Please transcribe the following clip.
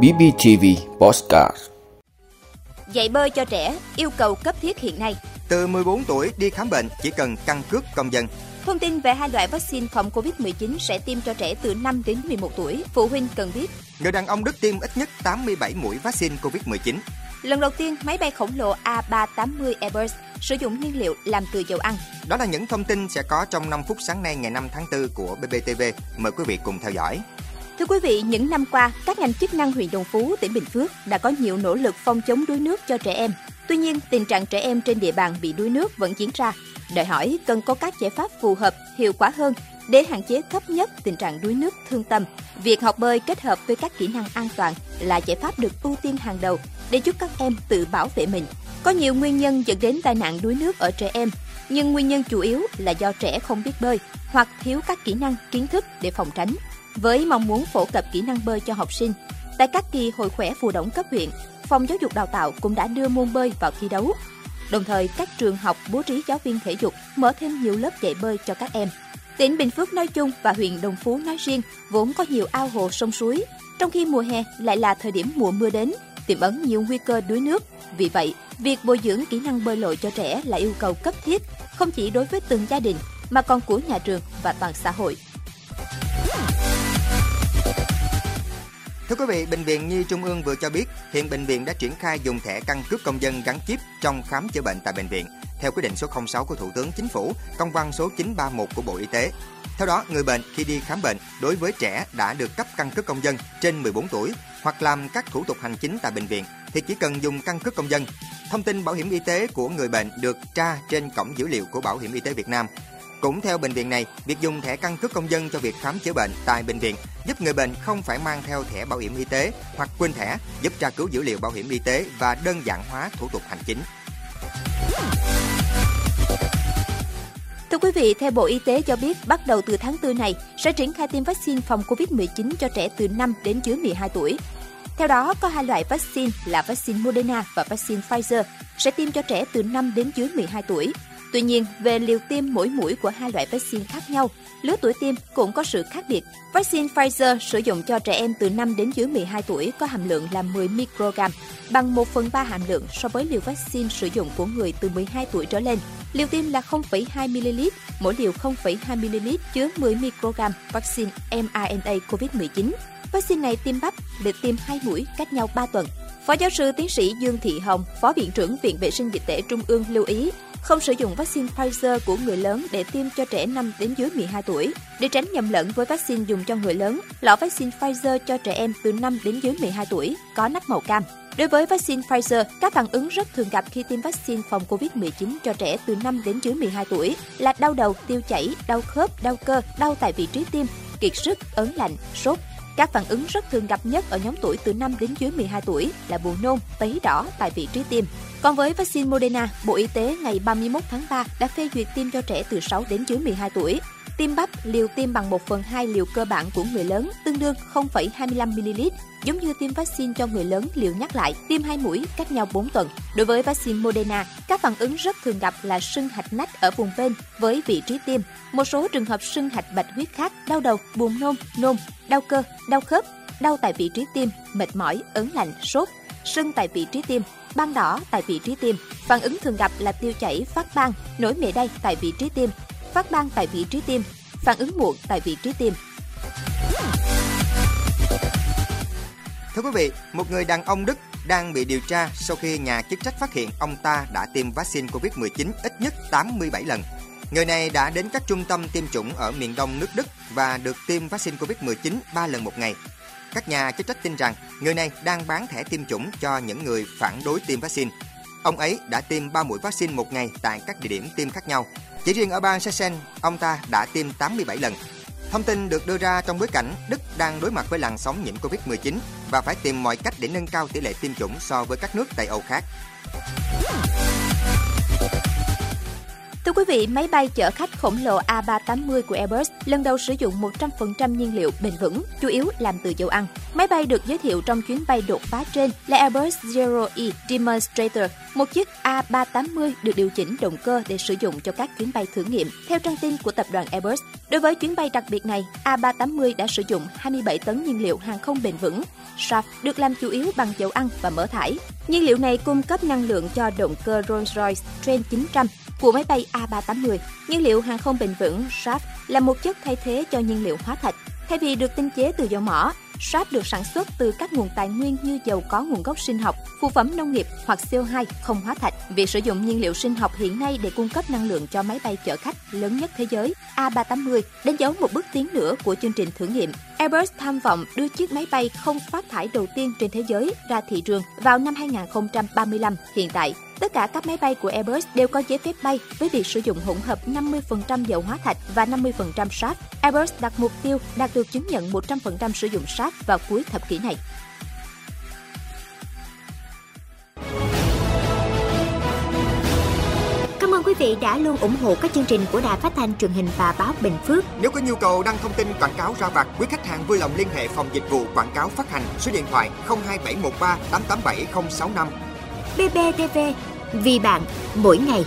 BBTV Postcard Dạy bơi cho trẻ, yêu cầu cấp thiết hiện nay. Từ 14 tuổi đi khám bệnh chỉ cần căn cước công dân. Thông tin về hai loại vaccine phòng COVID-19 sẽ tiêm cho trẻ từ 5 đến 11 tuổi, phụ huynh cần biết. Người đàn ông Đức tiêm ít nhất 87 mũi vaccine COVID-19. Lần đầu tiên, máy bay khổng lồ A380 Airbus sử dụng nhiên liệu làm từ dầu ăn. Đó là những thông tin sẽ có trong 5 phút sáng nay ngày 5 tháng 4 của BBTV. Mời quý vị cùng theo dõi. Thưa quý vị, những năm qua, các ngành chức năng huyện Đồng Phú, tỉnh Bình Phước đã có nhiều nỗ lực phòng chống đuối nước cho trẻ em. Tuy nhiên, tình trạng trẻ em trên địa bàn bị đuối nước vẫn diễn ra. Đòi hỏi cần có các giải pháp phù hợp, hiệu quả hơn để hạn chế thấp nhất tình trạng đuối nước thương tâm. Việc học bơi kết hợp với các kỹ năng an toàn là giải pháp được ưu tiên hàng đầu để giúp các em tự bảo vệ mình. Có nhiều nguyên nhân dẫn đến tai nạn đuối nước ở trẻ em, nhưng nguyên nhân chủ yếu là do trẻ không biết bơi hoặc thiếu các kỹ năng kiến thức để phòng tránh. Với mong muốn phổ cập kỹ năng bơi cho học sinh, tại các kỳ hội khỏe phù động cấp huyện, Phòng Giáo dục Đào tạo cũng đã đưa môn bơi vào thi đấu. Đồng thời, các trường học bố trí giáo viên thể dục mở thêm nhiều lớp dạy bơi cho các em. Tỉnh Bình Phước nói chung và huyện Đồng Phú nói riêng vốn có nhiều ao hồ sông suối, trong khi mùa hè lại là thời điểm mùa mưa đến, tiềm ẩn nhiều nguy cơ đuối nước. Vì vậy, việc bồi dưỡng kỹ năng bơi lội cho trẻ là yêu cầu cấp thiết, không chỉ đối với từng gia đình mà còn của nhà trường và toàn xã hội. Thưa quý vị, Bệnh viện Nhi Trung ương vừa cho biết hiện bệnh viện đã triển khai dùng thẻ căn cước công dân gắn chip trong khám chữa bệnh tại bệnh viện, theo quyết định số 06 của Thủ tướng Chính phủ, công văn số 931 của Bộ Y tế. Theo đó, người bệnh khi đi khám bệnh đối với trẻ đã được cấp căn cước công dân trên 14 tuổi hoặc làm các thủ tục hành chính tại bệnh viện thì chỉ cần dùng căn cước công dân. Thông tin bảo hiểm y tế của người bệnh được tra trên cổng dữ liệu của Bảo hiểm y tế Việt Nam cũng theo bệnh viện này, việc dùng thẻ căn cước công dân cho việc khám chữa bệnh tại bệnh viện giúp người bệnh không phải mang theo thẻ bảo hiểm y tế hoặc quên thẻ, giúp tra cứu dữ liệu bảo hiểm y tế và đơn giản hóa thủ tục hành chính. Thưa quý vị, theo Bộ Y tế cho biết, bắt đầu từ tháng 4 này sẽ triển khai tiêm vaccine phòng COVID-19 cho trẻ từ 5 đến dưới 12 tuổi. Theo đó, có hai loại vaccine là vaccine Moderna và vaccine Pfizer sẽ tiêm cho trẻ từ 5 đến dưới 12 tuổi. Tuy nhiên, về liều tiêm mỗi mũi của hai loại vaccine khác nhau, lứa tuổi tiêm cũng có sự khác biệt. Vaccine Pfizer sử dụng cho trẻ em từ 5 đến dưới 12 tuổi có hàm lượng là 10 microgram, bằng 1 phần 3 hàm lượng so với liều vaccine sử dụng của người từ 12 tuổi trở lên. Liều tiêm là 0,2 ml, mỗi liều 0,2 ml chứa 10 microgram vaccine mRNA COVID-19. Vaccine này tiêm bắp, lịch tiêm 2 mũi cách nhau 3 tuần. Phó giáo sư tiến sĩ Dương Thị Hồng, Phó Viện trưởng Viện Vệ sinh Dịch tễ Trung ương lưu ý, không sử dụng vaccine Pfizer của người lớn để tiêm cho trẻ 5 đến dưới 12 tuổi. Để tránh nhầm lẫn với vaccine dùng cho người lớn, lọ vaccine Pfizer cho trẻ em từ 5 đến dưới 12 tuổi có nắp màu cam. Đối với vaccine Pfizer, các phản ứng rất thường gặp khi tiêm vaccine phòng COVID-19 cho trẻ từ 5 đến dưới 12 tuổi là đau đầu, tiêu chảy, đau khớp, đau cơ, đau tại vị trí tiêm, kiệt sức, ớn lạnh, sốt, các phản ứng rất thường gặp nhất ở nhóm tuổi từ 5 đến dưới 12 tuổi là buồn nôn, tấy đỏ tại vị trí tiêm. Còn với vaccine Moderna, Bộ Y tế ngày 31 tháng 3 đã phê duyệt tiêm cho trẻ từ 6 đến dưới 12 tuổi. Tiêm bắp, liều tiêm bằng 1 phần 2 liều cơ bản của người lớn, tương đương 0,25ml, giống như tiêm vaccine cho người lớn liều nhắc lại, tiêm hai mũi cách nhau 4 tuần. Đối với vaccine Moderna, các phản ứng rất thường gặp là sưng hạch nách ở vùng bên với vị trí tiêm, một số trường hợp sưng hạch bạch huyết khác, đau đầu, buồn nôn, nôn, đau cơ, đau khớp, đau tại vị trí tiêm, mệt mỏi, ớn lạnh, sốt, sưng tại vị trí tiêm, ban đỏ tại vị trí tiêm. Phản ứng thường gặp là tiêu chảy, phát ban, nổi mề đay tại vị trí tiêm, phát ban tại vị trí tiêm, phản ứng muộn tại vị trí tiêm. Thưa quý vị, một người đàn ông Đức đang bị điều tra sau khi nhà chức trách phát hiện ông ta đã tiêm vaccine COVID-19 ít nhất 87 lần. Người này đã đến các trung tâm tiêm chủng ở miền đông nước Đức và được tiêm vaccine COVID-19 3 lần một ngày. Các nhà chức trách tin rằng người này đang bán thẻ tiêm chủng cho những người phản đối tiêm vaccine. Ông ấy đã tiêm 3 mũi vaccine một ngày tại các địa điểm tiêm khác nhau. Chỉ riêng ở bang Sachsen, ông ta đã tiêm 87 lần. Thông tin được đưa ra trong bối cảnh Đức đang đối mặt với làn sóng nhiễm Covid-19 và phải tìm mọi cách để nâng cao tỷ lệ tiêm chủng so với các nước Tây Âu khác. Thưa quý vị, máy bay chở khách khổng lồ A380 của Airbus lần đầu sử dụng 100% nhiên liệu bền vững, chủ yếu làm từ dầu ăn. Máy bay được giới thiệu trong chuyến bay đột phá trên là Airbus Zero E Demonstrator, một chiếc A380 được điều chỉnh động cơ để sử dụng cho các chuyến bay thử nghiệm, theo trang tin của tập đoàn Airbus. Đối với chuyến bay đặc biệt này, A380 đã sử dụng 27 tấn nhiên liệu hàng không bền vững. SAF được làm chủ yếu bằng dầu ăn và mỡ thải. Nhiên liệu này cung cấp năng lượng cho động cơ Rolls-Royce Trent 900 của máy bay A380. Nhiên liệu hàng không bền vững SAF là một chất thay thế cho nhiên liệu hóa thạch. Thay vì được tinh chế từ dầu mỏ, SAF được sản xuất từ các nguồn tài nguyên như dầu có nguồn gốc sinh học, phụ phẩm nông nghiệp hoặc CO2 không hóa thạch. Việc sử dụng nhiên liệu sinh học hiện nay để cung cấp năng lượng cho máy bay chở khách lớn nhất thế giới A380 đánh dấu một bước tiến nữa của chương trình thử nghiệm. Airbus tham vọng đưa chiếc máy bay không phát thải đầu tiên trên thế giới ra thị trường vào năm 2035. Hiện tại, Tất cả các máy bay của Airbus đều có giấy phép bay với việc sử dụng hỗn hợp 50% dầu hóa thạch và 50% SAF. Airbus đặt mục tiêu đạt được chứng nhận 100% sử dụng SAF vào cuối thập kỷ này. Cảm ơn quý vị đã luôn ủng hộ các chương trình của Đài Phát thanh truyền hình và báo Bình Phước. Nếu có nhu cầu đăng thông tin quảng cáo ra vặt, quý khách hàng vui lòng liên hệ phòng dịch vụ quảng cáo phát hành số điện thoại 02713 887065. BBTV vì bạn mỗi ngày.